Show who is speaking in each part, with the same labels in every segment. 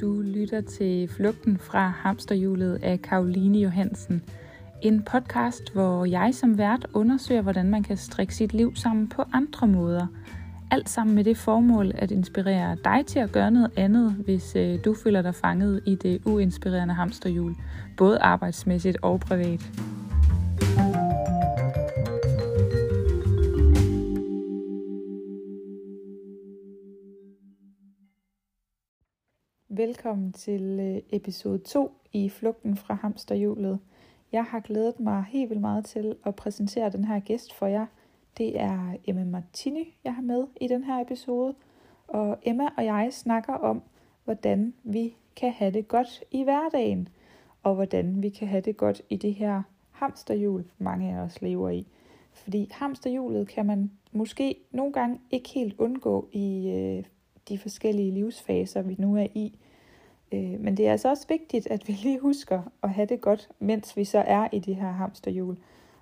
Speaker 1: Du lytter til Flugten fra hamsterhjulet af Karoline Johansen. En podcast, hvor jeg som vært undersøger, hvordan man kan strikke sit liv sammen på andre måder. Alt sammen med det formål at inspirere dig til at gøre noget andet, hvis øh, du føler dig fanget i det uinspirerende hamsterhjul, både arbejdsmæssigt og privat. Velkommen til øh, episode 2 i Flugten fra hamsterhjulet. Jeg har glædet mig helt vildt meget til at præsentere den her gæst for jer. Det er Emma Martini, jeg har med i den her episode. Og Emma og jeg snakker om, hvordan vi kan have det godt i hverdagen, og hvordan vi kan have det godt i det her hamsterhjul, mange af os lever i. Fordi hamsterhjulet kan man måske nogle gange ikke helt undgå i øh, de forskellige livsfaser, vi nu er i. Øh, men det er altså også vigtigt, at vi lige husker at have det godt, mens vi så er i det her hamsterhjul.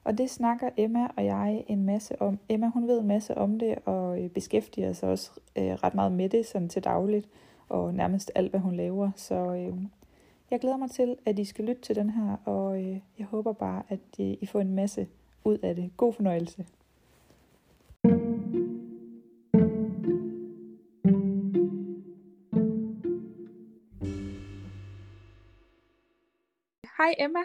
Speaker 1: Og det snakker Emma og jeg en masse om. Emma hun ved en masse om det og øh, beskæftiger sig også øh, ret meget med det sådan til dagligt og nærmest alt, hvad hun laver. Så øh, jeg glæder mig til, at I skal lytte til den her, og øh, jeg håber bare, at øh, I får en masse ud af det. God fornøjelse. Hej Emma.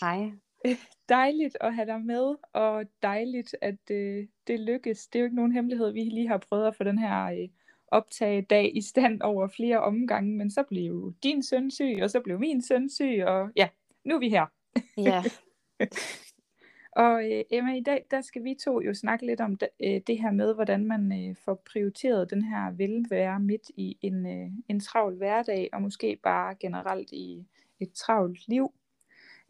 Speaker 2: Hej.
Speaker 1: Dejligt at have dig med, og dejligt, at øh, det lykkes. Det er jo ikke nogen hemmelighed, vi lige har prøvet at få den her øh, optagedag i stand over flere omgange, men så blev din søn syg, og så blev min søn syg, og ja, nu er vi her.
Speaker 2: Ja.
Speaker 1: og øh, Emma, i dag der skal vi to jo snakke lidt om det, øh, det her med, hvordan man øh, får prioriteret den her velvære midt i en, øh, en travl hverdag, og måske bare generelt i et travlt liv.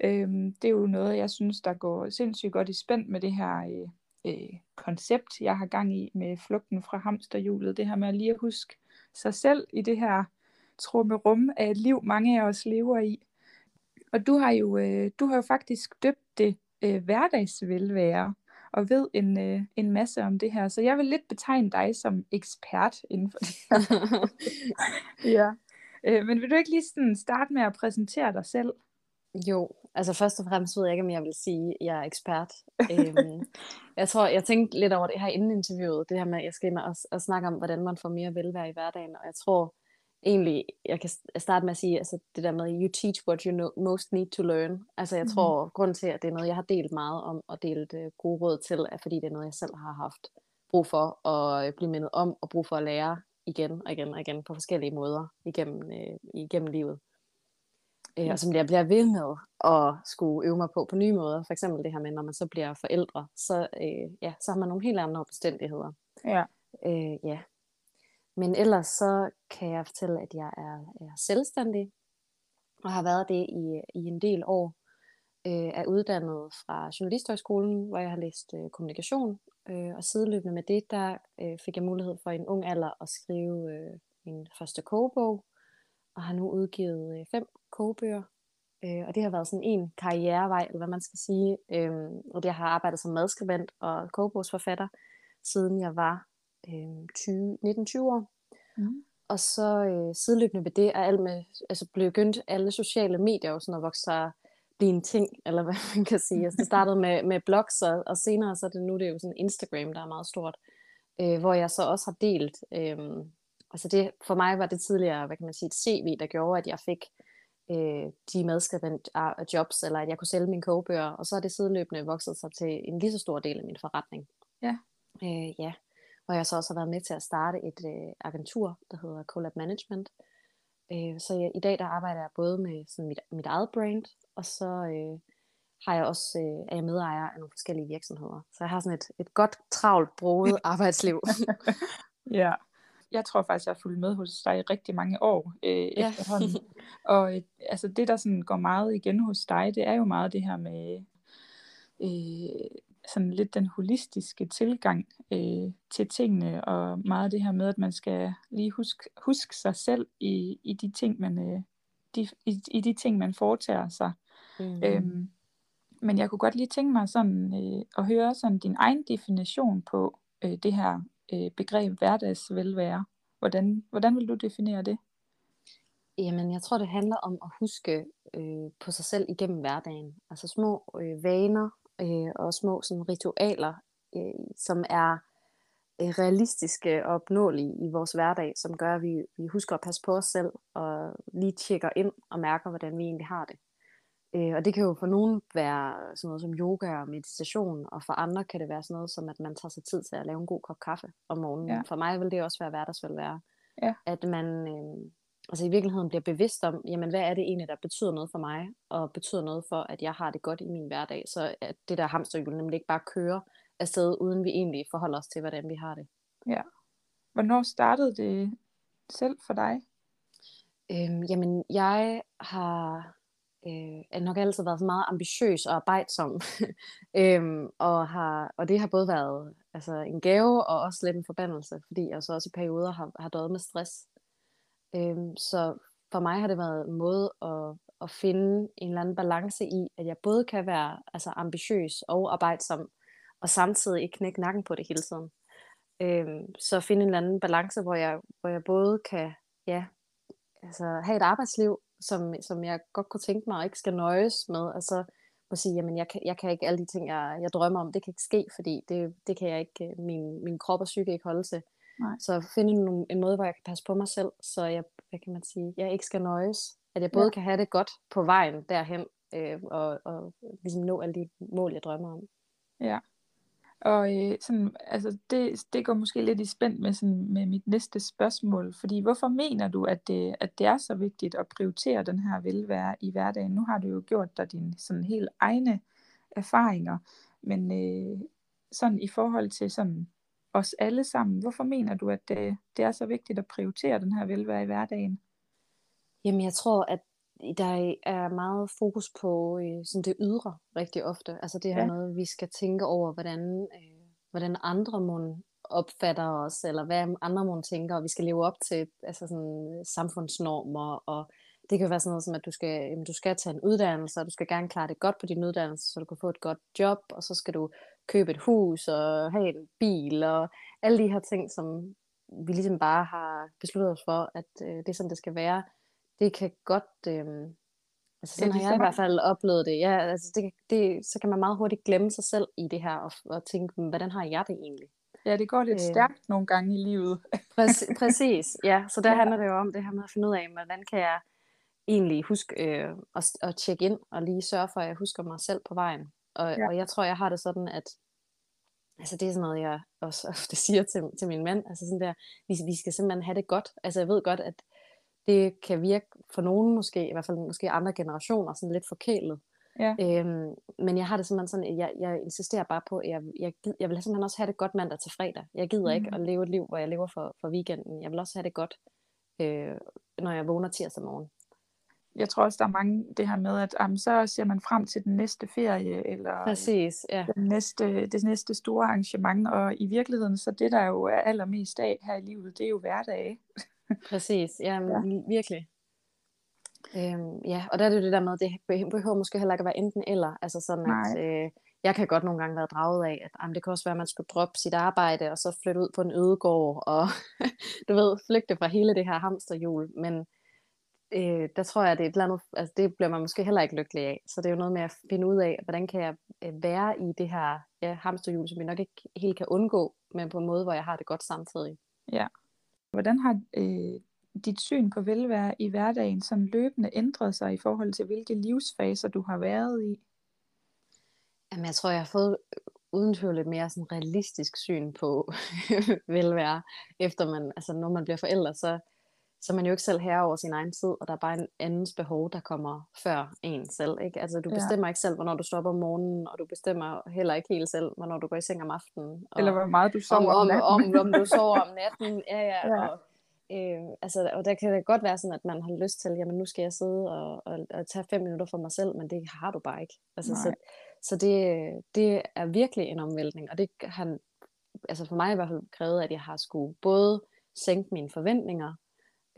Speaker 1: Øhm, det er jo noget, jeg synes, der går sindssygt godt i spænd med det her øh, øh, koncept, jeg har gang i med flugten fra hamsterhjulet. Det her med at lige at huske sig selv i det her trummerum af et liv, mange af os lever i. Og du har jo, øh, du har jo faktisk døbt det øh, hverdagsvelvære og ved en, øh, en masse om det her. Så jeg vil lidt betegne dig som ekspert inden for det her. ja. Øh, men vil du ikke lige sådan starte med at præsentere dig selv?
Speaker 2: Jo, altså først og fremmest ved jeg ikke, om jeg vil sige, at jeg er ekspert. øhm, jeg tror, jeg tænkte lidt over det her inden interviewet, det her med, at jeg skal ind og, og snakke om, hvordan man får mere velvære i hverdagen, og jeg tror egentlig, jeg kan starte med at sige, altså det der med, you teach what you know, most need to learn. Altså jeg mm-hmm. tror, grund til, at det er noget, jeg har delt meget om, og delt uh, gode råd til, er fordi det er noget, jeg selv har haft brug for at øh, blive mindet om, og brug for at lære igen og igen og igen på forskellige måder igennem, øh, igennem livet. Øh, og som jeg bliver ved med at skulle øve mig på på nye måder. For eksempel det her med, når man så bliver forældre, så, øh, ja, så har man nogle helt andre omstændigheder.
Speaker 1: Ja.
Speaker 2: Øh, ja. Men ellers så kan jeg fortælle, at jeg er, er selvstændig, og har været det i, i en del år. Øh, er uddannet fra Journalisthøjskolen, hvor jeg har læst øh, kommunikation. Øh, og sideløbende med det, der øh, fik jeg mulighed for i en ung alder at skrive øh, min første kogebog, og har nu udgivet øh, fem kogebøger. Øh, og det har været sådan en karrierevej, eller hvad man skal sige. Øh, og jeg har arbejdet som madskribent og kogebogsforfatter, siden jeg var øh, 20, 19-20 år. Mm. Og så øh, sideløbende ved det er alt med, altså blev begyndt alle sociale medier jo sådan at vokse sig blive en ting, eller hvad man kan sige. Altså, det startede med, med blogs, og, og senere så er det nu det er jo sådan Instagram, der er meget stort, øh, hvor jeg så også har delt, øh, altså det, for mig var det tidligere, hvad kan man sige, et CV, der gjorde, at jeg fik øh, de madskribent jobs, eller at jeg kunne sælge mine kogebøger, og så er det sideløbende vokset sig til en lige så stor del af min forretning.
Speaker 1: Ja.
Speaker 2: Øh, ja. Hvor jeg så også har været med til at starte et øh, agentur, der hedder Collab Management. Øh, så jeg, i dag der arbejder jeg både med sådan mit, mit eget brand, og så øh, har jeg også, øh, er jeg medejer af nogle forskellige virksomheder. Så jeg har sådan et, et godt, travlt, broet arbejdsliv.
Speaker 1: ja jeg tror faktisk, jeg har fulgt med hos dig i rigtig mange år øh, ja. efterhånden. og øh, altså det, der sådan går meget igen hos dig, det er jo meget det her med øh, sådan lidt den holistiske tilgang øh, til tingene, og meget det her med, at man skal lige huske, huske sig selv i, i de ting, man øh, de, i, i de ting, man foretager sig. Mm. Øhm, men jeg kunne godt lige tænke mig sådan øh, at høre sådan din egen definition på øh, det her øh, begreb hverdagsvelvære. Hvordan, hvordan vil du definere det?
Speaker 2: Jamen, jeg tror, det handler om at huske øh, på sig selv igennem hverdagen. Altså små øh, vaner øh, og små sådan, ritualer, øh, som er øh, realistiske og opnåelige i vores hverdag, som gør, at vi, vi husker at passe på os selv og lige tjekker ind og mærker, hvordan vi egentlig har det. Øh, og det kan jo for nogen være sådan noget som yoga og meditation, og for andre kan det være sådan noget som, at man tager sig tid til at lave en god kop kaffe om morgenen. Ja. For mig vil det også være hverdagsvelvære. Ja. At man øh, altså i virkeligheden bliver bevidst om, jamen hvad er det egentlig, der betyder noget for mig, og betyder noget for, at jeg har det godt i min hverdag. Så at det der hamsterhjul nemlig ikke bare kører afsted, uden vi egentlig forholder os til, hvordan vi har det.
Speaker 1: Ja. Hvornår startede det selv for dig?
Speaker 2: Øhm, jamen, jeg har øh, nok altid været meget ambitiøs og arbejdsom. øhm, og, har, og det har både været altså, en gave og også lidt en forbandelse, fordi jeg så også i perioder har, har døjet med stress. Øhm, så for mig har det været en måde at, at finde en eller anden balance i, at jeg både kan være altså, ambitiøs og arbejdsom, og samtidig ikke knække nakken på det hele tiden. Øhm, så finde en eller anden balance, hvor jeg, hvor jeg både kan ja, altså, have et arbejdsliv, som, som jeg godt kunne tænke mig, og ikke skal nøjes med. Altså, må sige, jamen jeg kan, jeg kan ikke alle de ting, jeg, jeg drømmer om, det kan ikke ske, fordi det, det kan jeg ikke, øh, min, min krop og psyke ikke holde til. Nej. Så finde en, en måde, hvor jeg kan passe på mig selv, så jeg, hvad kan man sige, jeg ikke skal nøjes. At jeg både ja. kan have det godt på vejen derhen, øh, og, og ligesom nå alle de mål, jeg drømmer om.
Speaker 1: Ja. Og øh, sådan, altså det, det går måske lidt i spænd med, sådan, med mit næste spørgsmål, fordi hvorfor mener du, at det, at det er så vigtigt at prioritere den her velvære i hverdagen? Nu har du jo gjort dig dine sådan helt egne erfaringer, men øh, sådan i forhold til sådan os alle sammen, hvorfor mener du, at det, det er så vigtigt at prioritere den her velvære i hverdagen?
Speaker 2: Jamen jeg tror, at der er meget fokus på øh, sådan det ydre rigtig ofte. Altså det her ja. noget, vi skal tænke over, hvordan, øh, hvordan andre må opfatter os, eller hvad andre må tænker, og vi skal leve op til altså sådan, øh, samfundsnormer, og det kan være sådan noget som, at du skal, jamen, du skal tage en uddannelse, og du skal gerne klare det godt på din uddannelse, så du kan få et godt job, og så skal du købe et hus, og have en bil, og alle de her ting, som vi ligesom bare har besluttet os for, at øh, det er sådan, det skal være det kan godt... Øh, altså sådan ja, har jeg i hvert fald oplevet det. Ja, altså det, det, så kan man meget hurtigt glemme sig selv i det her, og, og tænke, hvordan har jeg det egentlig?
Speaker 1: Ja, det går lidt øh, stærkt nogle gange i livet.
Speaker 2: præcis, præcis, ja. Så der ja. handler det jo om det her med at finde ud af, hvordan kan jeg egentlig huske øh, at, at tjekke ind, og lige sørge for, at jeg husker mig selv på vejen. Og, ja. og jeg tror, jeg har det sådan, at altså det er sådan noget, jeg også ofte siger til, til min mand, altså sådan der, vi, vi skal simpelthen have det godt. Altså jeg ved godt, at det kan virke for nogen måske, i hvert fald måske andre generationer, sådan lidt forkælet. Ja. Øhm, men jeg har det simpelthen sådan, jeg, jeg insisterer bare på, at jeg, jeg, jeg vil simpelthen også have det godt mandag til fredag. Jeg gider mm. ikke at leve et liv, hvor jeg lever for, for weekenden. Jeg vil også have det godt, øh, når jeg vågner tirsdag morgen.
Speaker 1: Jeg tror også, der er mange det her med, at jamen, så ser man frem til den næste ferie, eller
Speaker 2: Præcis, ja.
Speaker 1: den næste, det næste store arrangement, og i virkeligheden, så det der jo er allermest af her i livet, det er jo hverdag.
Speaker 2: Præcis, ja, ja. virkelig. Øhm, ja, og der er det jo det der med, det behøver måske heller ikke at være enten eller. Altså sådan, Nej. at øh, jeg kan godt nogle gange være draget af, at jamen, det kan også være, at man skulle droppe sit arbejde, og så flytte ud på en ødegård, og du ved, flygte fra hele det her hamsterhjul. Men øh, der tror jeg, det er et eller andet, altså det bliver man måske heller ikke lykkelig af. Så det er jo noget med at finde ud af, hvordan kan jeg øh, være i det her ja, hamsterhjul, som vi nok ikke helt kan undgå, men på en måde, hvor jeg har det godt samtidig.
Speaker 1: Ja. Hvordan har øh, dit syn på velvære i hverdagen sådan løbende ændret sig i forhold til, hvilke livsfaser du har været i?
Speaker 2: Jamen, jeg tror, jeg har fået uden tvivl et mere sådan realistisk syn på velvære, efter man, altså når man bliver forældre, så, så er man jo ikke selv herre over sin egen tid, og der er bare en andens behov, der kommer før en selv. Ikke? Altså, du bestemmer ja. ikke selv, hvornår du op om morgenen, og du bestemmer heller ikke helt selv, hvornår du går i seng om aftenen. Og
Speaker 1: Eller hvor meget du sover
Speaker 2: om, om natten. Om, om, om du sover om natten, ja, ja. ja. Og, øh, altså, og der kan det godt være sådan, at man har lyst til, jamen nu skal jeg sidde og, og, og tage fem minutter for mig selv, men det har du bare ikke. Altså, så så det, det er virkelig en omvæltning, og det har altså for mig i hvert fald krævet, at jeg har skulle både sænke mine forventninger,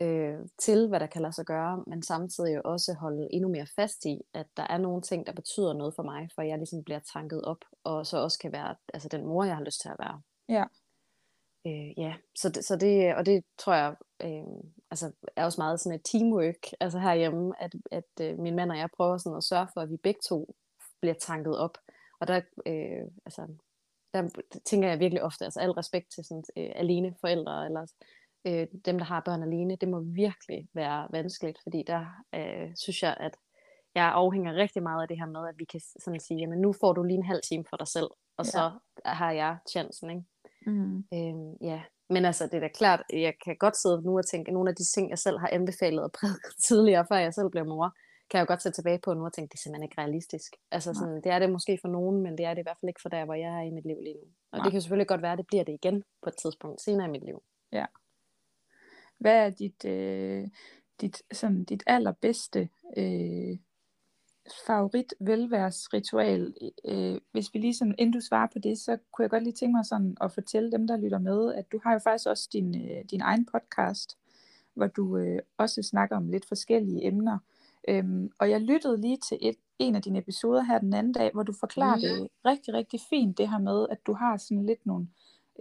Speaker 2: øh, til, hvad der kan lade sig gøre, men samtidig også holde endnu mere fast i, at der er nogle ting, der betyder noget for mig, for jeg ligesom bliver tanket op, og så også kan være altså den mor, jeg har lyst til at være.
Speaker 1: Ja.
Speaker 2: øh, ja, så det, så det, og det tror jeg øh, altså, er også meget sådan et teamwork, altså herhjemme, at, at øh, min mand og jeg prøver sådan at sørge for, at vi begge to bliver tanket op. Og der, øh, altså, der tænker jeg virkelig ofte, altså al respekt til sådan øh, alene forældre, eller øh, dem, der har børn alene, det må virkelig være vanskeligt, fordi der øh, synes jeg, at jeg afhænger rigtig meget af det her med, at vi kan sådan sige, jamen nu får du lige en halv time for dig selv, og ja. så har jeg chancen, ikke? Mm. Øhm, ja, men altså det er da klart, jeg kan godt sidde nu og tænke, nogle af de ting, jeg selv har anbefalet og prædiket tidligere, før jeg selv blev mor, kan jeg jo godt sætte tilbage på nu og tænke, det er simpelthen ikke realistisk. Altså sådan, det er det måske for nogen, men det er det i hvert fald ikke for der, hvor jeg er i mit liv lige nu. Og Nej. det kan selvfølgelig godt være, at det bliver det igen på et tidspunkt senere i mit liv.
Speaker 1: Ja. Hvad er dit, øh, dit, sådan, dit allerbedste øh, favorit velværsritual? Øh, hvis vi lige sådan, inden du svarer på det, så kunne jeg godt lige tænke mig sådan at fortælle dem, der lytter med, at du har jo faktisk også din, øh, din egen podcast, hvor du øh, også snakker om lidt forskellige emner. Øhm, og jeg lyttede lige til et, en af dine episoder her den anden dag, hvor du forklarede mm. rigtig, rigtig fint det her med, at du har sådan lidt nogle,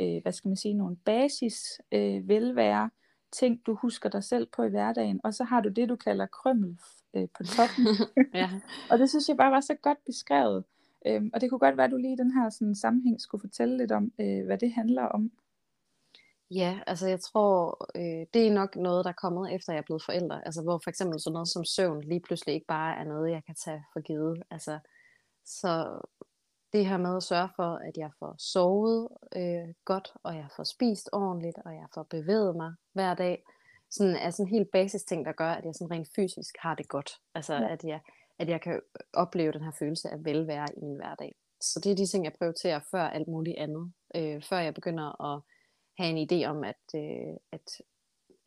Speaker 1: øh, hvad skal man sige, nogle basis øh, velvære, ting, du husker dig selv på i hverdagen, og så har du det, du kalder krømmel øh, på toppen. ja. og det synes jeg bare var så godt beskrevet. Øhm, og det kunne godt være, at du lige i den her sådan, sammenhæng skulle fortælle lidt om, øh, hvad det handler om.
Speaker 2: Ja, altså jeg tror, øh, det er nok noget, der er kommet efter jeg er blevet forældre. Altså hvor for eksempel sådan noget som søvn lige pludselig ikke bare er noget, jeg kan tage for givet. Altså, så det her med at sørge for, at jeg får sovet øh, godt, og jeg får spist ordentligt, og jeg får bevæget mig hver dag, sådan er sådan en helt basis ting, der gør, at jeg sådan rent fysisk har det godt. Altså ja. at, jeg, at jeg kan opleve den her følelse af velvære i min hverdag. Så det er de ting, jeg prioriterer før alt muligt andet. Øh, før jeg begynder at have en idé om, at, øh, at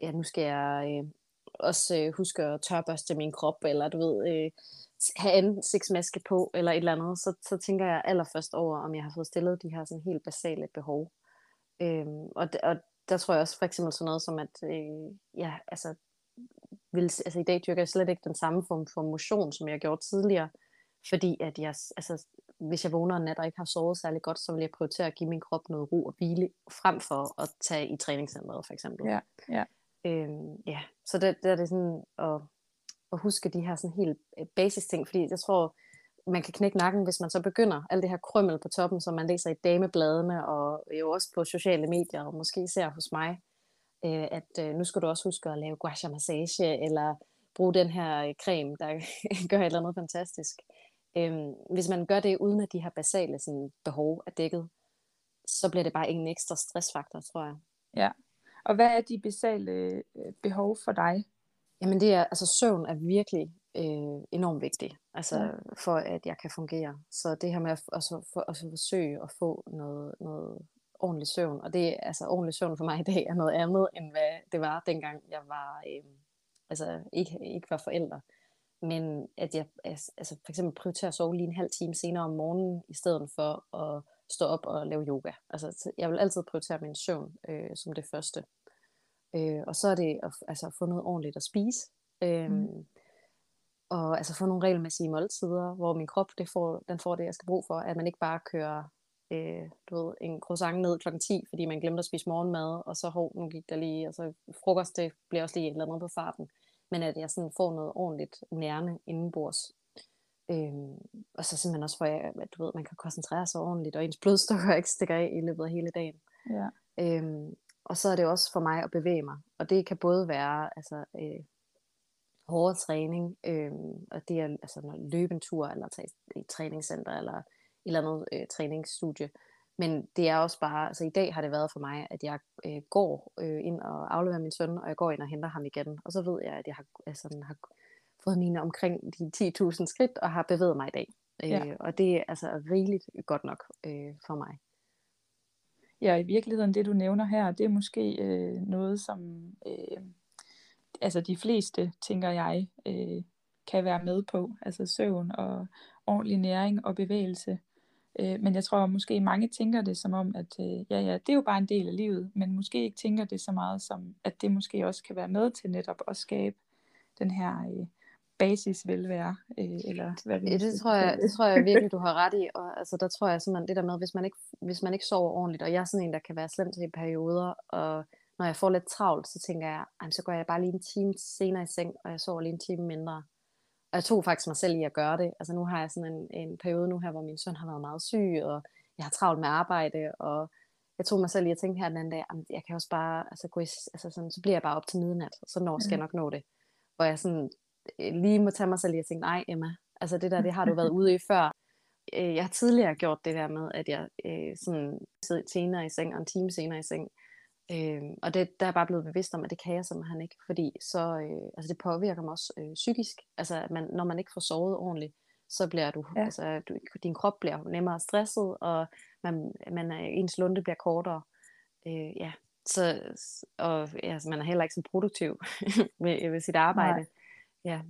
Speaker 2: ja, nu skal jeg øh, også øh, huske at tørbørste min krop, eller du ved, øh, have ansigtsmaske på, eller et eller andet, så, så tænker jeg allerførst over, om jeg har fået stillet de her sådan helt basale behov. Øhm, og, og der tror jeg også for eksempel sådan noget som, at øh, ja, altså, vil, altså i dag dyrker jeg slet ikke den samme form for motion, som jeg gjorde tidligere, fordi at jeg, altså, hvis jeg vågner en nat og ikke har sovet særlig godt, så vil jeg prioritere at give min krop noget ro og hvile, frem for at tage i træningscenteret for eksempel.
Speaker 1: Ja, ja.
Speaker 2: Øhm, ja. Så det, der er det sådan at, at huske de her sådan helt øh, basis ting, fordi jeg tror, man kan knække nakken, hvis man så begynder alt det her krømmel på toppen, som man læser i damebladene, og jo også på sociale medier, og måske ser hos mig, øh, at øh, nu skal du også huske at lave gua massage, eller bruge den her øh, creme, der gør et eller andet fantastisk. Øhm, hvis man gør det uden at de her basale sådan, behov er dækket, så bliver det bare ingen ekstra stressfaktor, tror jeg.
Speaker 1: Ja, og hvad er de basale øh, behov for dig?
Speaker 2: Jamen det er, altså søvn er virkelig øh, enormt vigtig, altså ja. for at jeg kan fungere. Så det her med at, altså, for, altså forsøge at få noget, noget ordentlig søvn, og det altså ordentlig søvn for mig i dag er noget andet, end hvad det var dengang jeg var, øh, altså ikke, ikke var forældre. Men at jeg altså for eksempel prioriterer at sove lige en halv time senere om morgenen, i stedet for at stå op og lave yoga. Altså jeg vil altid prioritere min søvn øh, som det første. Øh, og så er det at, altså, at få noget ordentligt at spise. Øh, mm. Og altså få nogle regelmæssige måltider, hvor min krop det får, den får det, jeg skal bruge for. At man ikke bare kører øh, du ved, en croissant ned klokken 10, fordi man glemte at spise morgenmad, og så hov, nu gik der lige, og så frokost, det bliver også lige et eller andet på farten. Men at jeg sådan får noget ordentligt nærende indenbords. Øhm, og så simpelthen også for, at du ved, man kan koncentrere sig ordentligt, og ens blodstokker ikke stikker af i løbet af hele dagen. Ja. Øhm, og så er det også for mig at bevæge mig. Og det kan både være altså, øh, hårde træning, øh, og det er altså når løbe en tur, eller tage i træningscenter, eller et eller andet øh, træningsstudie. Men det er også bare, altså i dag har det været for mig, at jeg øh, går øh, ind og afleverer min søn, og jeg går ind og henter ham igen. Og så ved jeg, at jeg har, altså, har fået mine omkring de 10.000 skridt, og har bevæget mig i dag. Øh, ja. Og det er altså rigeligt godt nok øh, for mig.
Speaker 1: Ja, i virkeligheden, det du nævner her, det er måske øh, noget, som øh, altså de fleste, tænker jeg, øh, kan være med på. Altså søvn og ordentlig næring og bevægelse. Øh, men jeg tror måske mange tænker det som om, at øh, ja, ja, det er jo bare en del af livet, men måske ikke tænker det så meget som, at det måske også kan være med til netop at skabe den her øh, basisvelvære, øh, eller hvad
Speaker 2: det, det, tror jeg, det tror jeg virkelig, du har ret i. Og, altså, der tror jeg simpelthen, det der med, hvis man, ikke, hvis man ikke sover ordentligt, og jeg er sådan en, der kan være slem til i perioder, og når jeg får lidt travlt, så tænker jeg, så går jeg bare lige en time senere i seng, og jeg sover lige en time mindre. Og jeg tog faktisk mig selv i at gøre det. Altså nu har jeg sådan en, en periode nu her, hvor min søn har været meget syg, og jeg har travlt med arbejde, og jeg tog mig selv i at tænke her den anden dag, jeg kan også bare, altså, gå i, altså sådan, så bliver jeg bare op til midnat, så når skal jeg nok nå det. Hvor jeg sådan lige må tage mig selv i at tænke, nej Emma, altså det der, det har du været ude i før. Øh, jeg har tidligere gjort det der med, at jeg øh, sådan sidder senere i seng, og en time senere i seng, Øh, og det, der er jeg bare blevet bevidst om, at det kan jeg simpelthen ikke, fordi så, øh, altså det påvirker mig også øh, psykisk. Altså at man, når man ikke får sovet ordentligt, så bliver du, ja. altså du, din krop bliver nemmere stresset, og man, man ens lunde bliver kortere. Øh, ja, så, og ja, altså, man er heller ikke så produktiv ved, ved sit arbejde. Nej. Ja.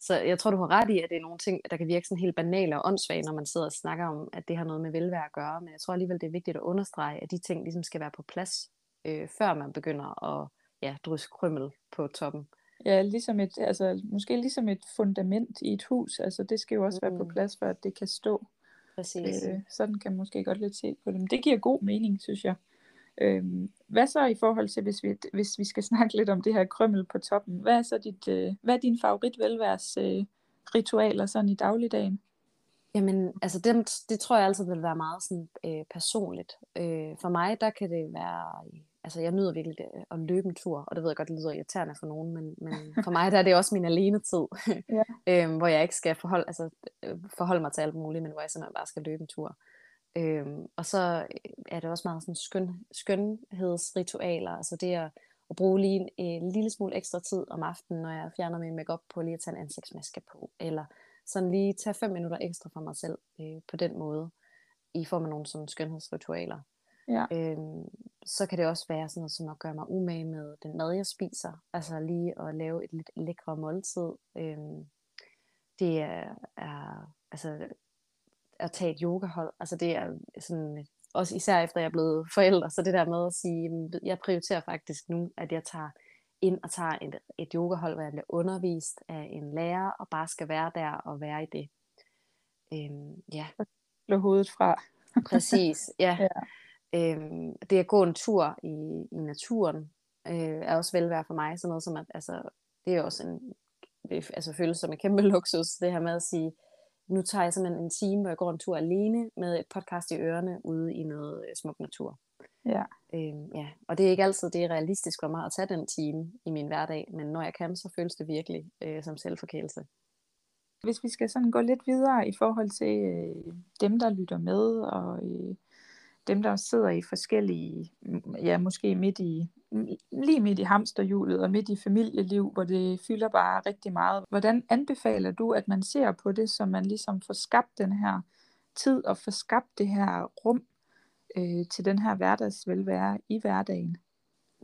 Speaker 2: Så jeg tror, du har ret i, at det er nogle ting, der kan virke sådan helt banale og åndssvage, når man sidder og snakker om, at det har noget med velvære at gøre. Men jeg tror alligevel, det er vigtigt at understrege, at de ting ligesom skal være på plads, øh, før man begynder at ja, drysse krymmel på toppen.
Speaker 1: Ja, ligesom et, altså, måske ligesom et fundament i et hus. Altså, det skal jo også mm. være på mm. plads, for at det kan stå.
Speaker 2: Præcis. Øh,
Speaker 1: sådan kan man måske godt lidt se på det. Men det giver god mening, synes jeg. Øh, hvad så i forhold til, hvis vi, hvis vi skal snakke lidt om det her krømmel på toppen? Hvad er så dit, øh, hvad er din favorit velværs øh, ritualer sådan i dagligdagen?
Speaker 2: Jamen, altså det, det tror jeg altid vil være meget sådan, øh, personligt. Øh, for mig, der kan det være altså jeg nyder virkelig det, at løbe en tur, og det ved jeg godt, det lyder irriterende for nogen, men, men for mig der er det også min alene tid, ja. øhm, hvor jeg ikke skal forholde, altså, øh, forholde mig til alt muligt, men hvor jeg simpelthen bare skal løbe en tur. Øhm, og så er det også meget sådan skøn, skønhedsritualer, altså det at, at bruge lige en, en lille smule ekstra tid om aftenen, når jeg fjerner min makeup på lige at tage en ansigtsmaske på, eller sådan lige tage fem minutter ekstra for mig selv øh, på den måde, i form af nogle sådan skønhedsritualer. Ja. Øhm, så kan det også være sådan noget som at gøre mig umage med den mad, jeg spiser. Altså lige at lave et lidt lækre måltid. Øhm, det er, er altså at tage et yogahold. Altså det er sådan, også især efter jeg er blevet forældre, så det der med at sige, jeg prioriterer faktisk nu, at jeg tager ind og tager et, et yogahold, hvor jeg bliver undervist af en lærer, og bare skal være der og være i det. Øhm, ja.
Speaker 1: Slå hovedet fra.
Speaker 2: Præcis, ja. ja. Øh, det at gå en tur i, i naturen øh, er også velvære for mig. Sådan noget som at, altså, det er også en, altså, føles som en kæmpe luksus, det her med at sige, nu tager jeg simpelthen en time, hvor jeg går en tur alene med et podcast i ørerne ude i noget øh, smuk natur. Ja. Øhm, ja. Og det er ikke altid det er realistisk for mig at tage den time i min hverdag, men når jeg kan, så føles det virkelig øh, som selvforkælelse.
Speaker 1: Hvis vi skal sådan gå lidt videre i forhold til øh, dem, der lytter med, og øh, dem, der sidder i forskellige, ja, måske midt i, lige midt i hamsterhjulet og midt i familieliv, hvor det fylder bare rigtig meget. Hvordan anbefaler du, at man ser på det, så man ligesom får skabt den her tid og får skabt det her rum øh, til den her hverdagsvelvære i hverdagen?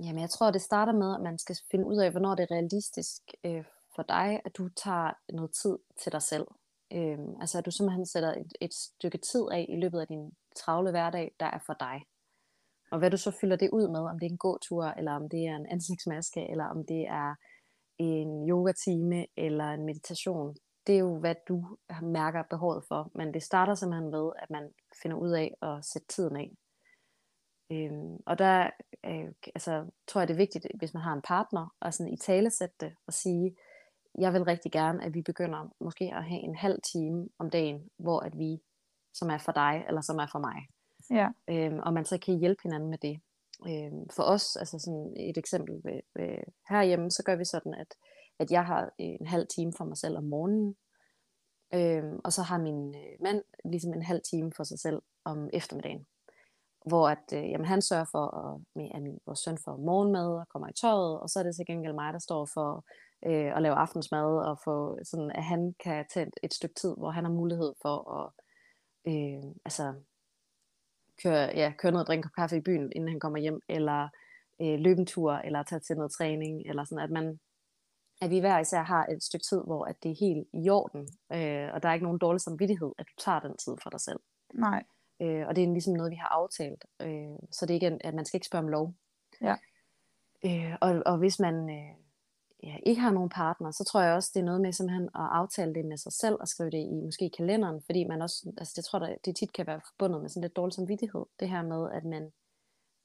Speaker 2: Jamen, jeg tror, det starter med, at man skal finde ud af, hvornår det er realistisk øh, for dig, at du tager noget tid til dig selv. Øh, altså, at du simpelthen sætter et, et stykke tid af i løbet af din travle hverdag, der er for dig. Og hvad du så fylder det ud med, om det er en gåtur, eller om det er en ansigtsmaske, eller om det er en yogatime, eller en meditation, det er jo, hvad du mærker behovet for. Men det starter simpelthen ved, at man finder ud af at sætte tiden af. Øhm, og der øh, altså, tror jeg, det er vigtigt, hvis man har en partner, at sådan i tale sætte det og sige, jeg vil rigtig gerne, at vi begynder måske at have en halv time om dagen, hvor at vi som er for dig, eller som er for mig. Ja. Øhm, og man så kan hjælpe hinanden med det. Øhm, for os, altså sådan et eksempel ved, ved, herhjemme, så gør vi sådan, at, at jeg har en halv time for mig selv om morgenen, øhm, og så har min øh, mand ligesom en halv time for sig selv om eftermiddagen. Hvor at, øh, jamen, han sørger for, at, med, at min, vores søn får morgenmad og kommer i tøjet, og så er det til gengæld mig, der står for øh, at lave aftensmad, og få, sådan, at han kan tage et, et stykke tid, hvor han har mulighed for at øh, altså, køre, ja, køre ned og drikke kaffe i byen, inden han kommer hjem, eller øh, løbe en tur, eller tage til noget træning, eller sådan, at man at vi hver især har et stykke tid, hvor at det er helt i orden, øh, og der er ikke nogen dårlig samvittighed, at du tager den tid for dig selv.
Speaker 1: Nej.
Speaker 2: Øh, og det er ligesom noget, vi har aftalt, øh, så det er ikke, at man skal ikke spørge om lov. Ja. Øh, og, og hvis man øh, ja, ikke har nogen partner, så tror jeg også, det er noget med simpelthen at aftale det med sig selv og skrive det i måske kalenderen, fordi man også, altså det tror jeg, det tit kan være forbundet med sådan lidt dårlig samvittighed, det her med, at man,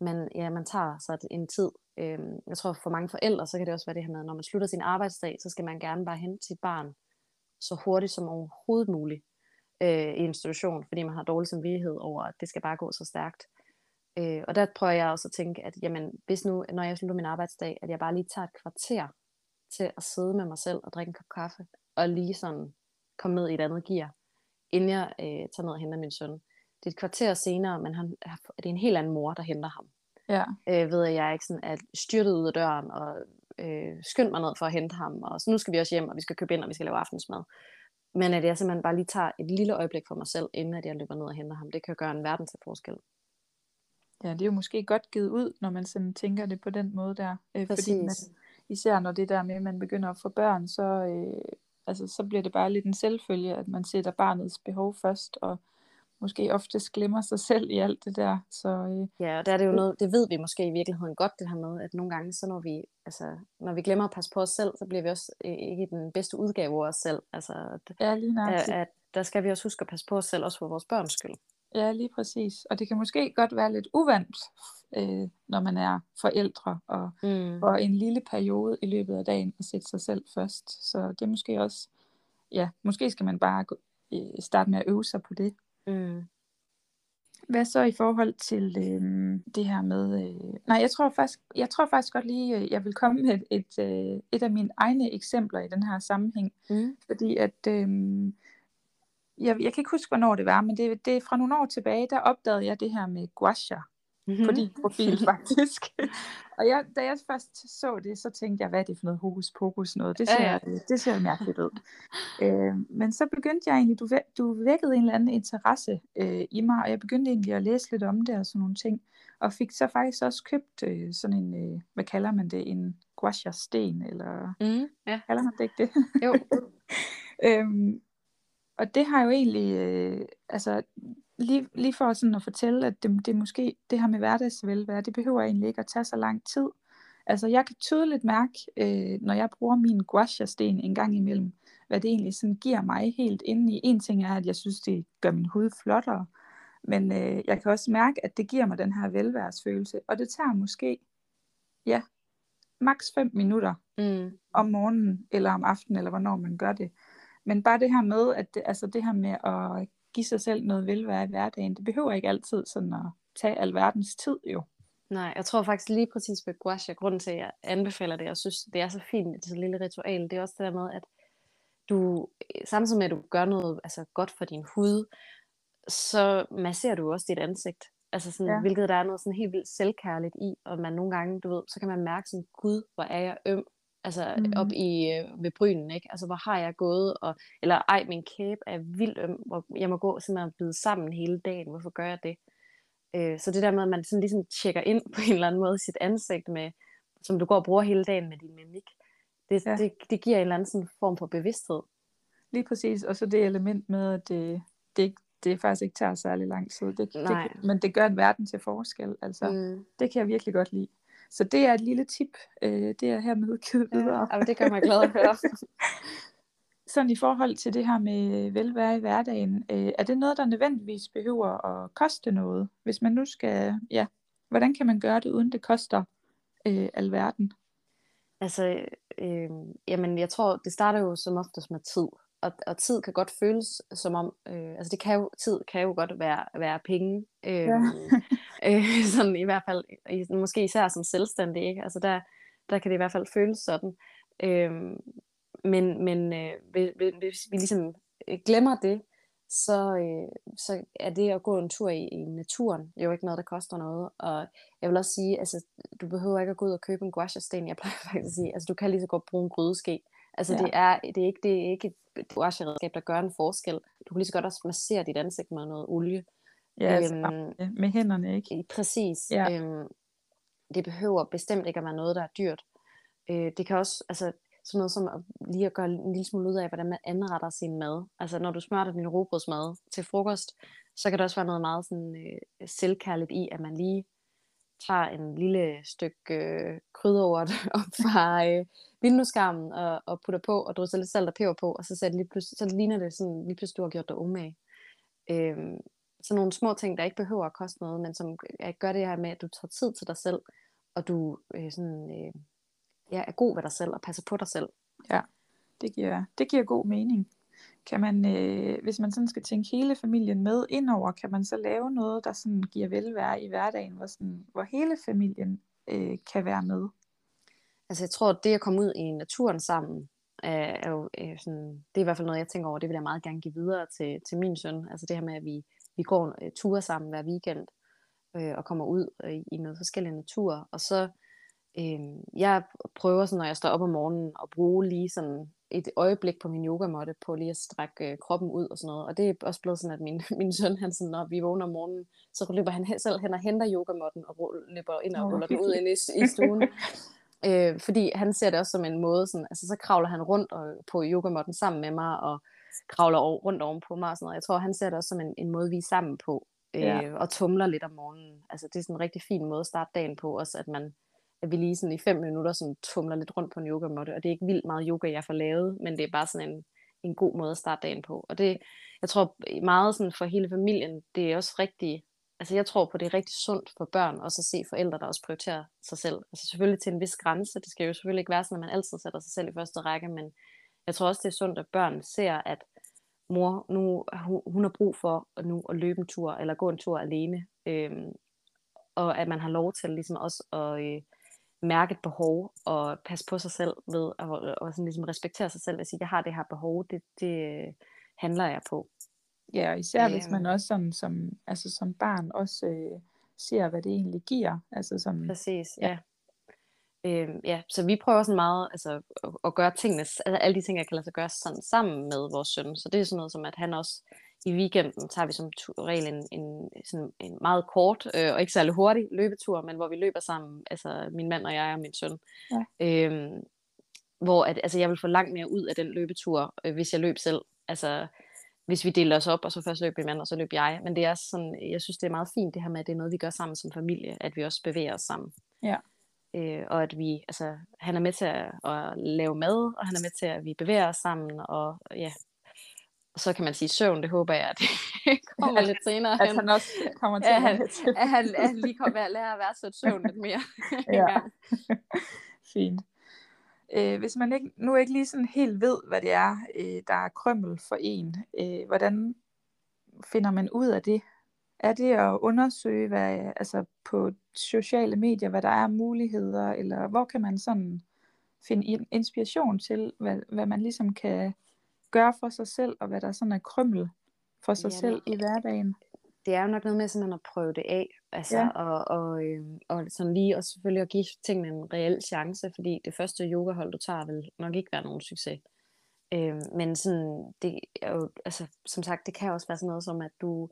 Speaker 2: man, ja, man tager sig en tid. Øhm, jeg tror for mange forældre, så kan det også være det her med, når man slutter sin arbejdsdag, så skal man gerne bare hente sit barn så hurtigt som overhovedet muligt øh, i institution, fordi man har dårlig samvittighed over, at det skal bare gå så stærkt. Øh, og der prøver jeg også at tænke, at jamen, hvis nu, når jeg slutter min arbejdsdag, at jeg bare lige tager et kvarter til at sidde med mig selv og drikke en kop kaffe, og lige sådan komme ned i et andet gear, inden jeg øh, tager ned og henter min søn. Det er et kvarter senere, men han, det er en helt anden mor, der henter ham.
Speaker 1: Ja.
Speaker 2: Øh, ved at jeg ikke sådan er styrtet ud af døren og øh, skyndt mig ned for at hente ham, og så nu skal vi også hjem, og vi skal købe ind, og vi skal lave aftensmad. Men at jeg simpelthen bare lige tager et lille øjeblik for mig selv, inden at jeg løber ned og henter ham, det kan gøre en verden til forskel.
Speaker 1: Ja, det er jo måske godt givet ud, når man sådan tænker det på den måde der. Øh, fordi man, især når det der med, at man begynder at få børn, så, øh, altså, så bliver det bare lidt en selvfølge, at man sætter barnets behov først, og måske oftest glemmer sig selv i alt det der. Så, øh,
Speaker 2: ja, og der er det jo noget, det ved vi måske i virkeligheden godt, det her med, at nogle gange, så når vi, altså, når vi glemmer at passe på os selv, så bliver vi også øh, ikke den bedste udgave af os selv. Altså, at,
Speaker 1: ja, lige
Speaker 2: at, at, der skal vi også huske at passe på os selv, også for vores børns skyld.
Speaker 1: Ja, lige præcis. Og det kan måske godt være lidt uvandt, øh, når man er forældre, og mm. for en lille periode i løbet af dagen at sætte sig selv først. Så det er måske også, ja, måske skal man bare gå, øh, starte med at øve sig på det. Mm. Hvad så i forhold til øh, det her med... Øh, nej, jeg tror, faktisk, jeg tror faktisk godt lige, øh, jeg vil komme med et, et, øh, et af mine egne eksempler i den her sammenhæng. Mm. Fordi at... Øh, jeg, jeg kan ikke huske, hvornår det var, men det, det er fra nogle år tilbage, der opdagede jeg det her med guasha mm-hmm. på din profil faktisk. og jeg, da jeg først så det, så tænkte jeg, hvad er det for noget hokus pokus noget? Det ser, ja, ja. det ser mærkeligt ud. øh, men så begyndte jeg egentlig, du, du vækkede en eller anden interesse øh, i mig, og jeg begyndte egentlig at læse lidt om det og sådan nogle ting. Og fik så faktisk også købt øh, sådan en, øh, hvad kalder man det, en guasha-sten, eller mm, ja. kalder man det ikke det?
Speaker 2: Jo.
Speaker 1: øhm, og det har jo egentlig, øh, altså lige, lige for sådan at fortælle, at det, det måske, det her med hverdagsvelvære, det behøver egentlig ikke at tage så lang tid. Altså jeg kan tydeligt mærke, øh, når jeg bruger min guasha-sten en gang imellem, hvad det egentlig sådan giver mig helt indeni. En ting er, at jeg synes, det gør min hud flottere, men øh, jeg kan også mærke, at det giver mig den her velværesfølelse, og det tager måske, ja, maks 5 minutter mm. om morgenen, eller om aftenen, eller hvornår man gør det. Men bare det her med, at det, altså det her med at give sig selv noget velvære i hverdagen, det behøver ikke altid sådan at tage alverdens tid jo.
Speaker 2: Nej, jeg tror faktisk lige præcis med gouache, grunden til, at jeg anbefaler det, og synes, det er så fint, det er så lille ritual, det er også det der med, at du, samtidig med, at du gør noget altså, godt for din hud, så masserer du også dit ansigt. Altså sådan, ja. hvilket der er noget sådan helt vildt selvkærligt i, og man nogle gange, du ved, så kan man mærke sådan, gud, hvor er jeg øm, altså mm. op i øh, ved brynen, ikke? Altså hvor har jeg gået, og, eller ej, min kæbe er vildt øm, hvor jeg må gå simpelthen og bide sammen hele dagen, hvorfor gør jeg det? Øh, så det der med, at man sådan ligesom tjekker ind på en eller anden måde sit ansigt med, som du går og bruger hele dagen med din mimik, det, ja. det, det giver en eller anden sådan form for bevidsthed.
Speaker 1: Lige præcis, og så det element med, at det, det, ikke, det faktisk ikke tager særlig lang tid, det, det, men det gør en verden til forskel, altså mm. det kan jeg virkelig godt lide. Så det er et lille tip, øh, det er hermed givet videre.
Speaker 2: Ja, det kan man glad at høre.
Speaker 1: Sådan i forhold til det her med velvære i hverdagen, øh, er det noget, der nødvendigvis behøver at koste noget? Hvis man nu skal, ja, hvordan kan man gøre det, uden det koster øh, alverden?
Speaker 2: Altså, øh, jamen jeg tror, det starter jo som oftest med tid og, og tid kan godt føles som om, øh, altså det kan jo, tid kan jo godt være, være penge, øh, ja. øh, sådan i hvert fald, måske især som selvstændig, ikke? altså der, der kan det i hvert fald føles sådan, øh, men, men øh, hvis vi ligesom øh, glemmer det, så, øh, så er det at gå en tur i, i naturen jo ikke noget, der koster noget. Og jeg vil også sige, altså, du behøver ikke at gå ud og købe en guasha-sten. Jeg plejer faktisk at sige, altså, du kan lige så godt bruge en grydeske. Altså ja. det, er, det, er ikke, det er ikke et gouache-redskab, der gør en forskel. Du kan lige så godt også massere dit ansigt med noget olie.
Speaker 1: Ja, altså, øhm, med hænderne, ikke?
Speaker 2: Præcis. Ja. Øhm, det behøver bestemt ikke at være noget, der er dyrt. Øh, det kan også, altså sådan noget som at lige at gøre en lille smule ud af, hvordan man anretter sin mad. Altså når du smørter din robrødsmad til frokost, så kan det også være noget meget sådan, øh, selvkærligt i, at man lige tager en lille stykke øh, krydderort op fra øh, vindueskarmen og, og putter på, og drysser lidt salt og peber på, og så, så, det lige så ligner det sådan, lige pludselig, du har gjort dig umage. Øhm, så nogle små ting, der ikke behøver at koste noget, men som gør det her med, at du tager tid til dig selv, og du øh, sådan, øh, ja, er god ved dig selv og passer på dig selv.
Speaker 1: Ja, det giver, det giver god mening. Kan man, øh, hvis man sådan skal tænke hele familien med indover, kan man så lave noget, der sådan giver velvære i hverdagen, hvor, sådan, hvor hele familien øh, kan være med?
Speaker 2: Altså jeg tror, at det at komme ud i naturen sammen, er, er jo øh, sådan, det er i hvert fald noget, jeg tænker over, det vil jeg meget gerne give videre til, til min søn. Altså det her med, at vi, vi går øh, ture sammen hver weekend, øh, og kommer ud øh, i noget forskellige natur, og så øh, jeg prøver sådan, når jeg står op om morgenen, at bruge lige sådan et øjeblik på min yogamåtte på lige at strække øh, kroppen ud og sådan noget. Og det er også blevet sådan, at min, min søn, han sådan, når vi vågner om morgenen, så løber han selv hen og henter yogamåtten og løber ind og ruller den ud ind i, i stuen. øh, fordi han ser det også som en måde, sådan, altså så kravler han rundt og, på yogamåtten sammen med mig, og kravler over, rundt oven på mig og sådan noget. Jeg tror, han ser det også som en, en måde, vi er sammen på, øh, ja. og tumler lidt om morgenen. Altså det er sådan en rigtig fin måde at starte dagen på, også at man at vi lige sådan i fem minutter sådan tumler lidt rundt på en yogamåtte, og det er ikke vildt meget yoga, jeg får lavet, men det er bare sådan en, en god måde at starte dagen på. Og det, jeg tror meget sådan for hele familien, det er også rigtig, altså jeg tror på, det er rigtig sundt for børn også at se forældre, der også prioriterer sig selv. Altså selvfølgelig til en vis grænse, det skal jo selvfølgelig ikke være sådan, at man altid sætter sig selv i første række, men jeg tror også, det er sundt, at børn ser, at mor, nu hun har brug for at nu at løbe en tur, eller gå en tur alene, øhm, og at man har lov til ligesom også at, øh, mærke et behov og passe på sig selv ved at og sådan ligesom respektere sig selv og sige, jeg har det her behov, det, det handler jeg på.
Speaker 1: Ja, og især hvis man øhm. også sådan, som, altså som barn også øh, ser, hvad det egentlig giver. Altså som,
Speaker 2: Præcis, ja. ja. Øhm, ja, så vi prøver sådan meget altså, at, at gøre tingene, altså alle de ting, jeg kan lade sig gøre sådan, sammen med vores søn. Så det er sådan noget som, at han også i weekenden tager vi som regel en, en, sådan en meget kort øh, og ikke særlig hurtig løbetur, men hvor vi løber sammen, altså min mand og jeg og min søn. Ja. Øhm, hvor at, altså, jeg vil få langt mere ud af den løbetur, øh, hvis jeg løb selv. Altså, hvis vi deler os op, og så først løb min mand, og så løb jeg. Men det er sådan, jeg synes, det er meget fint det her med, at det er noget, vi gør sammen som familie, at vi også bevæger os sammen.
Speaker 1: Ja.
Speaker 2: Øh, og at vi, altså, han er med til at, at lave mad, og han er med til, at vi bevæger os sammen, og ja, og så kan man sige søvn, det håber jeg, at det kommer lidt senere
Speaker 1: At han også kommer til at,
Speaker 2: han, at, han, at han lige kommer at lære at være så søvn lidt mere.
Speaker 1: ja. Fint. Øh, hvis man ikke, nu ikke lige sådan helt ved, hvad det er, øh, der er krømmel for en, øh, hvordan finder man ud af det? Er det at undersøge hvad, altså på sociale medier, hvad der er muligheder, eller hvor kan man sådan finde inspiration til, hvad, hvad man ligesom kan gøre for sig selv, og hvad der sådan er krømmel for sig ja, selv i hverdagen.
Speaker 2: Det er jo nok noget med sådan at prøve det af, altså, ja. og, og, øh, og sådan lige og selvfølgelig at give tingene en reel chance, fordi det første yogahold, du tager, vil nok ikke være nogen succes. Øh, men sådan, det er jo, altså, som sagt, det kan også være sådan noget som, at du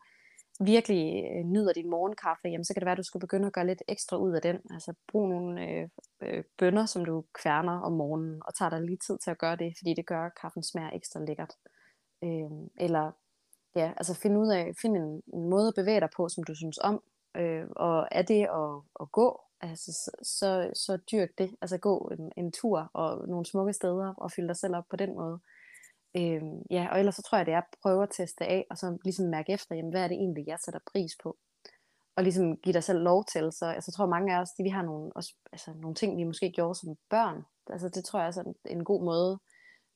Speaker 2: virkelig øh, nyder din morgenkaffe, jamen så kan det være, at du skulle begynde at gøre lidt ekstra ud af den. Altså brug nogle øh, øh, bønder, som du kværner om morgenen, og tager dig lige tid til at gøre det, fordi det gør, at kaffen smager ekstra lækkert. Øh, eller ja, altså find ud af, find en, en måde at bevæge dig på, som du synes om, øh, og er det at, at gå, altså, så, så, så dyrk det. Altså gå en, en tur og nogle smukke steder, og fylde dig selv op på den måde. Øh, ja, og ellers så tror jeg, det er at prøve at teste af, og så ligesom mærke efter, jamen, hvad er det egentlig, jeg sætter pris på? Og ligesom give dig selv lov til. Så altså, jeg tror, mange af os, de, vi har nogle, også, altså, nogle ting, vi måske gjorde som børn. Altså, det tror jeg er en, en god måde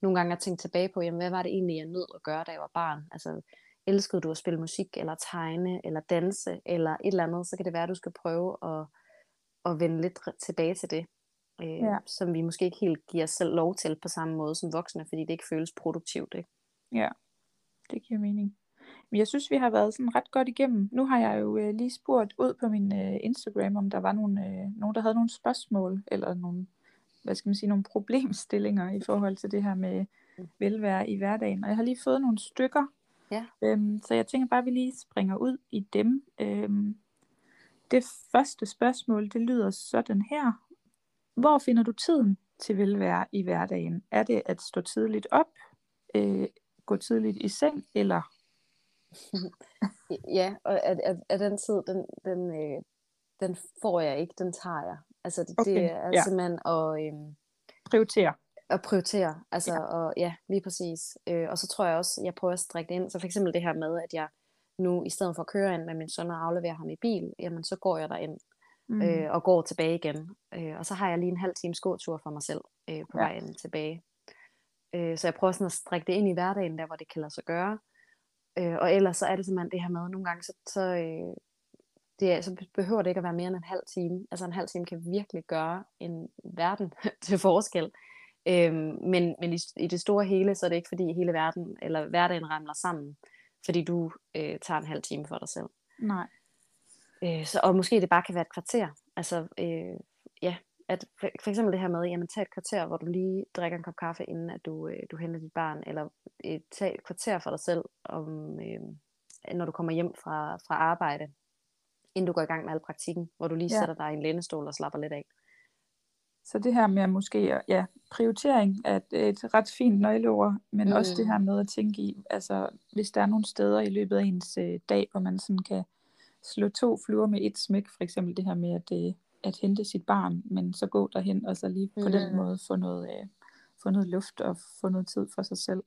Speaker 2: nogle gange at tænke tilbage på, jamen, hvad var det egentlig, jeg nød at gøre, da jeg var barn? Altså, elskede du at spille musik, eller tegne, eller danse, eller et eller andet, så kan det være, at du skal prøve at, at vende lidt tilbage til det øh, ja. som vi måske ikke helt giver os selv lov til på samme måde som voksne, fordi det ikke føles produktivt. Ikke?
Speaker 1: Ja, det giver mening. Men jeg synes, vi har været sådan ret godt igennem. Nu har jeg jo øh, lige spurgt ud på min øh, Instagram, om der var nogle, øh, nogen, der havde nogle spørgsmål, eller nogle, hvad skal man sige, nogle problemstillinger i forhold til det her med velvære i hverdagen. Og jeg har lige fået nogle stykker,
Speaker 2: ja.
Speaker 1: øhm, så jeg tænker bare, at vi lige springer ud i dem. Øhm, det første spørgsmål, det lyder sådan her. Hvor finder du tiden til velvære i hverdagen? Er det at stå tidligt op, øh, gå tidligt i seng, eller?
Speaker 2: ja, og at, at, at den tid, den, den, øh, den får jeg ikke, den tager jeg. Altså det,
Speaker 1: Okay,
Speaker 2: det er
Speaker 1: ja.
Speaker 2: simpelthen at, øhm,
Speaker 1: Prioriter.
Speaker 2: at prioritere. Altså,
Speaker 1: ja.
Speaker 2: Og, ja, lige præcis. Øh, og så tror jeg også, jeg prøver at strække det ind. Så for eksempel det her med, at jeg nu i stedet for at køre ind med min søn og aflevere ham i bil, jamen så går jeg derind
Speaker 1: Mm.
Speaker 2: øh, og går tilbage igen. Øh, og så har jeg lige en halv times gåtur for mig selv øh, på
Speaker 1: Ja.
Speaker 2: vejen tilbage. Øh, så jeg prøver sådan at strække det ind i hverdagen, der hvor det kan lade sig gøre. Øh, og ellers så er det simpelthen det her med, nogle gange så, så, øh, det er, så behøver det ikke at være mere end en halv time. Altså en halv time kan virkelig gøre en verden til forskel. Øhm, men men i, i det store hele, så er det ikke fordi hele verden, eller hverdagen ramler sammen, fordi du øh, tager en halv time for dig selv.
Speaker 1: Nej.
Speaker 2: Øh, så, og måske det bare kan være et kvarter. Altså, øh, ja, at for, for eksempel det her med, jamen tag et kvarter, hvor du lige drikker en kop kaffe, inden at du, øh, du henter dit barn, eller øh, tag et kvarter for dig selv, om, øh, når du kommer hjem fra, fra arbejde, inden du går i gang med al praktikken, hvor du lige
Speaker 1: Ja.
Speaker 2: sætter dig i en lænestol og slapper lidt af.
Speaker 1: Så det her med måske, ja, prioritering er et, et ret fint nøgleord, men mm. også det her med at tænke i, altså hvis der er nogle steder i løbet af ens øh, dag, hvor man sådan kan slå to fluer med et smæk, for eksempel det her med at, øh, at hente sit barn, men så gå derhen og så lige på den
Speaker 2: Mm.
Speaker 1: måde få noget, øh, få noget luft og få noget tid for sig selv.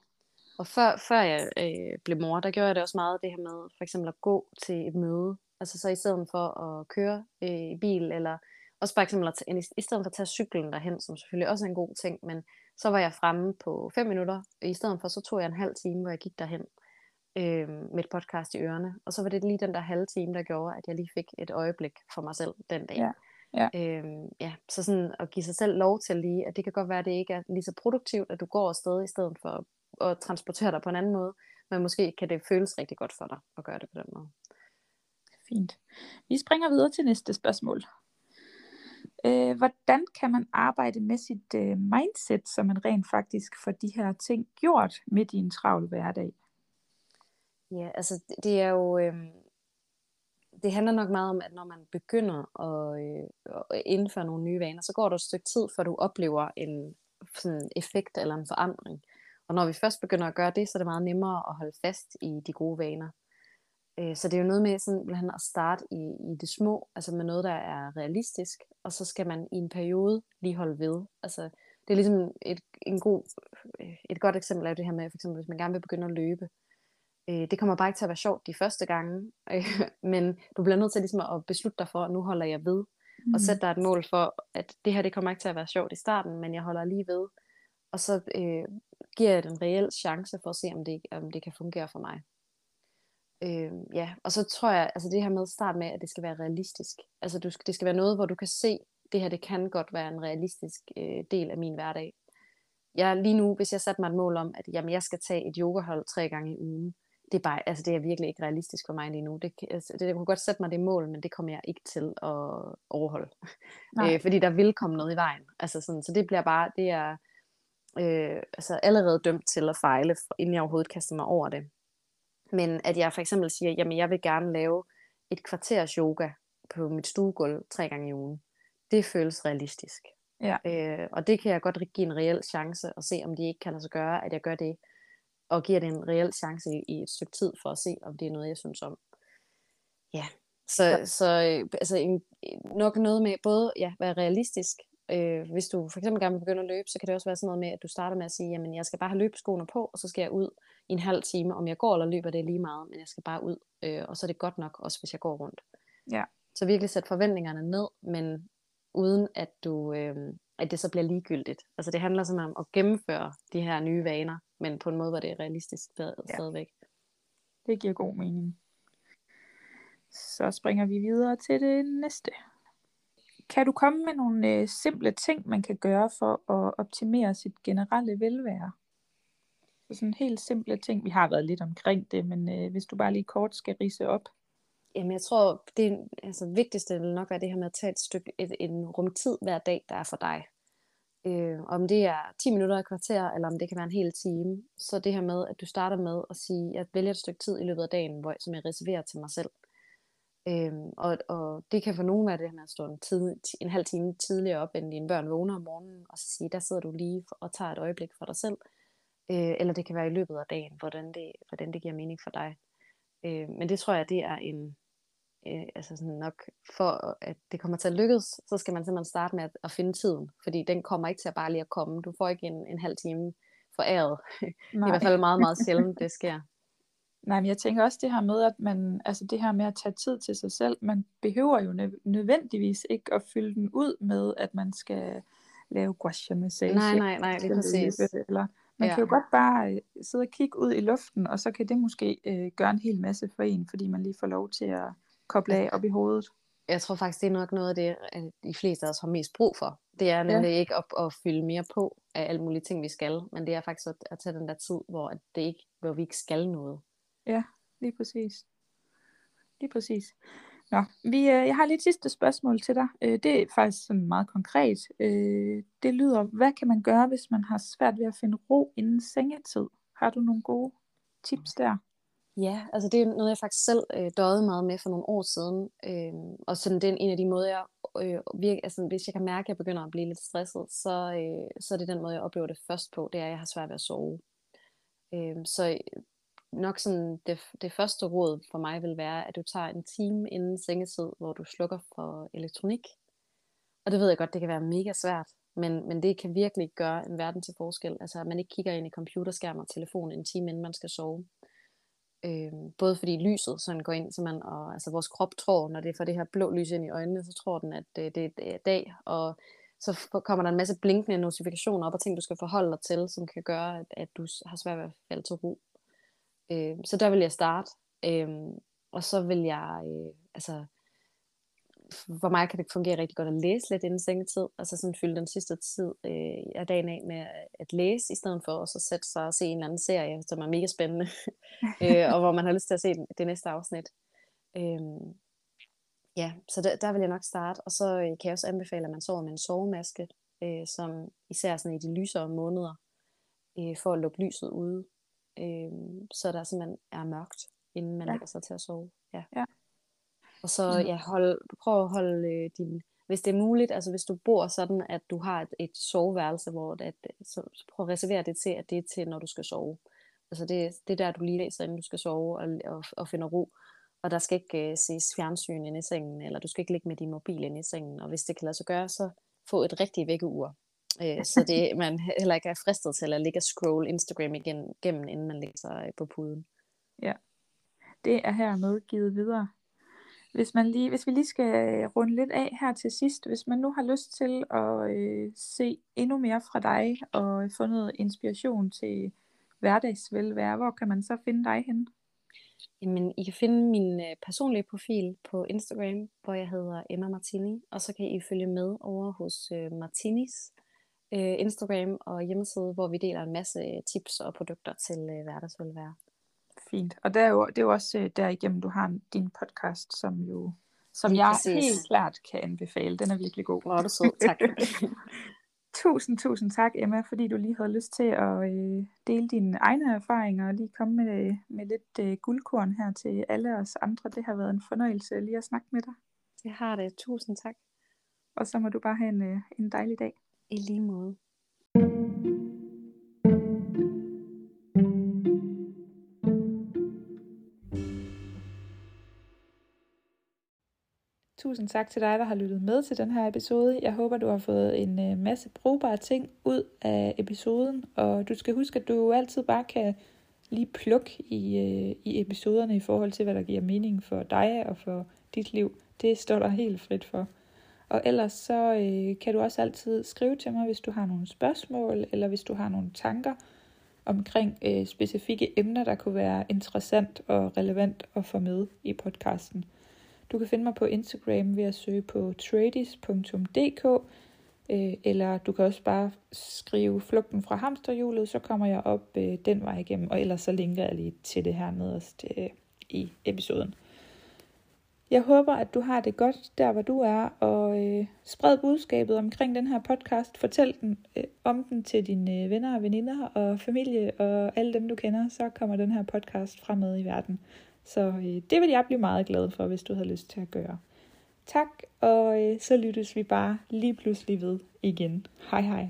Speaker 2: Og før, før jeg øh, blev mor, der gjorde jeg det også meget det her med for eksempel at gå til et møde. Altså så i stedet for at køre øh, i bil, eller også for eksempel at tage, i- i stedet for at tage cyklen derhen, som selvfølgelig også er en god ting, men så var jeg fremme på fem minutter. I stedet for, så tog jeg en halv time, hvor jeg gik derhen øh, med et podcast i ørerne. Og så var det lige den der halve time, der gjorde, at jeg lige fik et øjeblik for mig selv den dag.
Speaker 1: Ja, ja.
Speaker 2: Øhm, ja. Så sådan at give sig selv lov til lige, at det kan godt være, at det ikke er lige så produktivt, at du går afsted i stedet for at, transportere dig på en anden måde, men måske kan det føles rigtig godt for dig at gøre det på den måde.
Speaker 1: Fint. Vi springer videre til næste spørgsmål. Øh, hvordan kan man arbejde med sit øh, mindset, så man rent faktisk får de her ting gjort midt i en travl hverdag?
Speaker 2: Ja, altså det- det er jo, Øh, det handler nok meget om, at når man begynder at, øh, at indføre nogle nye vaner, så går der et stykke tid, før du oplever en sådan effekt eller en forandring. Og når vi først begynder at gøre det, så er det meget nemmere at holde fast i de gode vaner. Øh, Så det er jo noget med sådan, at starte i, i det små, altså med noget, der er realistisk, og så skal man i en periode lige holde ved. Altså, det er ligesom et, en god, øh, et godt eksempel er det her med, for eksempel, hvis man gerne vil begynde at løbe. Øh, Det kommer bare ikke til at være sjovt de første gange, øh, men du bliver nødt til ligesom at beslutte dig for, at nu holder jeg ved,
Speaker 1: Mm.
Speaker 2: og sætte dig et mål for, at det her det kommer ikke til at være sjovt i starten, men jeg holder lige ved. Og så øh, giver jeg det en reel chance for at se, om det, om det kan fungere for mig. Øh, ja, og så tror jeg, altså det her med at starte med, at det skal være realistisk. Altså du, det skal være noget, hvor du kan se, det her det kan godt være en realistisk øh, del af min hverdag. Jeg lige nu, hvis jeg satte mig et mål om, at jamen, jeg skal tage et yogahold tre gange i ugen, det er, bare, altså, det er virkelig ikke realistisk for mig lige nu. Det, altså, det, jeg kunne godt sætte mig det mål, men det kommer jeg ikke til at overholde. Øh, fordi der vil komme noget i vejen. Altså sådan, så det bliver bare, det er øh, altså allerede dømt til at fejle, inden jeg overhovedet kaster mig over det. Men at jeg for eksempel siger, jamen jeg vil gerne lave et kvarters yoga på mit stuegulv tre gange i ugen. Det føles realistisk.
Speaker 1: Ja.
Speaker 2: Øh, og det kan jeg godt give en reel chance og se, om det ikke kan lade sig gøre, at jeg gør det. Og giver det en reel chance i, i et stykke tid for at se, om det er noget, jeg synes om. Ja, så,
Speaker 1: Ja.
Speaker 2: så øh, altså en, nok noget med både ja, være realistisk. Øh, hvis du for eksempel gerne vil begynde at løbe, så kan det også være sådan noget med, at du starter med at sige, jamen jeg skal bare have løbeskoene på, og så skal jeg ud i en halv time. Om jeg går eller løber, det er lige meget, men jeg skal bare ud. Øh, og så er det godt nok, også hvis jeg går rundt.
Speaker 1: Ja.
Speaker 2: Så virkelig sætte forventningerne ned, men uden at du øh, at det så bliver ligegyldigt. Altså det handler simpelthen om at gennemføre de her nye vaner, men på en måde, hvor det realistisk stadig,
Speaker 1: Ja.
Speaker 2: stadigvæk.
Speaker 1: Det giver god mening. Så springer vi videre til det næste. Kan du komme med nogle øh, simple ting, man kan gøre for at optimere sit generelle velvære? Så sådan helt simple ting. Vi har været lidt omkring det, men øh, hvis du bare lige kort skal rise op.
Speaker 2: Jamen jeg tror, det altså, vigtigste vil nok være det her med at tage et stykke, et, en rumtid hver dag, der er for dig. Øh, om det er 10 minutter i kvarter, eller om det kan være en hel time. Så det her med, at du starter med at sige, at jeg vælger et stykke tid i løbet af dagen, hvor, som jeg reserverer til mig selv. Øhm, og, og det kan for nogen være det her med at stå en, tid, en halv time tidligere op, end dine børn vågner om morgenen, og så sige, der sidder du lige og tager et øjeblik for dig selv. Øh, eller det kan være i løbet af dagen, hvordan det, hvordan det giver mening for dig. Øh, men det tror jeg, det er en, øh, altså sådan nok for at det kommer til at lykkes, så skal man simpelthen starte med at, at finde tiden, fordi den kommer ikke til at bare lige at komme. Du får ikke en, en halv time foræret. Nej. I hvert fald meget, meget sjældent, det sker.
Speaker 1: Nej, men jeg tænker også det her med, at man, altså det her med at tage tid til sig selv, man behøver jo nødvendigvis ikke at fylde den ud med, at man skal lave gua massage.
Speaker 2: Nej, nej, nej, det er præcis.
Speaker 1: Eller, man ja. kan jo godt bare øh, sidde og kigge ud i luften, og så kan det måske øh, gøre en hel masse for en, fordi man lige får lov til at koble af op i hovedet.
Speaker 2: Jeg tror faktisk, det er nok noget af det, de fleste af os har mest brug for. Det er nemlig ja. ikke at, at fylde mere på af alle mulige ting, vi skal, men det er faktisk at, at tage den der tid, hvor, det ikke, hvor vi ikke skal noget.
Speaker 1: Ja, lige præcis. Lige præcis. Nå, vi, øh, jeg har lige et sidste spørgsmål til dig. Øh, det er faktisk sådan meget konkret. Øh, det lyder, hvad kan man gøre, hvis man har svært ved at finde ro inden sengetid? Har du nogle gode tips der?
Speaker 2: Ja, altså det er noget, jeg faktisk selv øh, døjede meget med for nogle år siden. Øh, og sådan den en af de måder, jeg øh, virke, altså hvis jeg kan mærke, at jeg begynder at blive lidt stresset, så, øh, så er det den måde, jeg oplever det først på, det er, at jeg har svært ved at sove. Øh, så øh, nok sådan det, det første råd for mig vil være, at du tager en time inden sengetid, hvor du slukker for elektronik. Og det ved jeg godt, det kan være mega svært, men, men det kan virkelig gøre en verden til forskel. Altså at man ikke kigger ind i computerskærm og telefon en time inden man skal sove. Øh, både fordi lyset sådan går ind, så man, og altså vores krop tror, når det får det her blå lys ind i øjnene, så tror den, at det, det er øh, dag, og så kommer der en masse blinkende notifikationer op og ting, du skal forholde dig til, som kan gøre, at, at du har svært ved at falde til ro. Øh, så der vil jeg starte. Øh, og så vil jeg, øh, altså, for mig kan det fungere rigtig godt at læse lidt inden sengetid, og så sådan fylde den sidste tid øh, af dagen af med at læse, i stedet for at så sætte sig og se en eller anden serie, som er mega spændende, øh, og hvor man har lyst til at se det næste afsnit. Øh, ja, så der, der vil jeg nok starte, og så øh, kan jeg også anbefale, at man sover med en sovemaske, øh, som især sådan i de lysere måneder, øh, for at lukke lyset ude, øh, så der simpelthen er mørkt, inden man ja. lægger sig til at sove. Ja. ja. Og så ja, hold, prøv at holde øh, din, hvis det er muligt, altså hvis du bor sådan, at du har et, et soveværelse, hvor at, så, så prøv at reservere det til, at det er til, når du skal sove. Altså det, det er der, du lige læser, inden du skal sove og, og, og finder ro. Og der skal ikke uh, ses fjernsyn inde i sengen, eller du skal ikke ligge med din mobil inde i sengen. Og hvis det kan lade sig gøre, så få et rigtigt vækkeur. Uh, så det, man heller ikke er fristet til at ligge og scroll Instagram igen, gennem, inden man lægger sig på puden.
Speaker 1: Ja, det er hermed givet videre. Hvis, man lige, hvis vi lige skal øh, runde lidt af her til sidst, hvis man nu har lyst til at øh, se endnu mere fra dig og få noget inspiration til hverdagsvelvære, hvor kan man så finde dig hen?
Speaker 2: Jamen, I kan finde min øh, personlige profil på Instagram, hvor jeg hedder Emma Martini, og så kan I følge med over hos øh, Martinis øh, Instagram og hjemmeside, hvor vi deler en masse øh, tips og produkter til øh, hverdagsvelvære.
Speaker 1: Fint. Og det er jo, det er jo også øh, derigennem, du har din podcast, som jo som jeg præcis. helt klart kan anbefale. Den er virkelig god.
Speaker 2: Hvor er du sød. Tak.
Speaker 1: tusind, tusind tak, Emma, fordi du lige havde lyst til at øh, dele dine egne erfaringer og lige komme med, med lidt øh, guldkorn her til alle os andre. Det har været en fornøjelse lige at snakke med dig.
Speaker 2: Det har det. Tusind tak.
Speaker 1: Og så må du bare have en, øh, en dejlig dag.
Speaker 2: I lige måde.
Speaker 1: Tusind tak til dig, der har lyttet med til den her episode. Jeg håber, du har fået en øh, masse brugbare ting ud af episoden, og du skal huske, at du altid bare kan lige plukke i, øh, i episoderne i forhold til, hvad der giver mening for dig og for dit liv. Det står der helt frit for. Og ellers så øh, kan du også altid skrive til mig, hvis du har nogle spørgsmål, eller hvis du har nogle tanker omkring øh, specifikke emner, der kunne være interessant og relevant at få med i podcasten. Du kan finde mig på Instagram ved at søge på tradis.dk, øh, eller du kan også bare skrive flugten fra hamsterhjulet, så kommer jeg op øh, den vej igennem, og ellers så linker jeg lige til det her nederst øh, i episoden. Jeg håber, at du har det godt der, hvor du er, og øh, spred budskabet omkring den her podcast. Fortæl den, øh, om den til dine øh, venner og veninder og familie og alle dem, du kender, så kommer den her podcast fremad i verden. Så øh, det vil jeg blive meget glad for, hvis du har lyst til at gøre. Tak, og øh, så lyttes vi bare lige pludselig ved igen. Hej hej.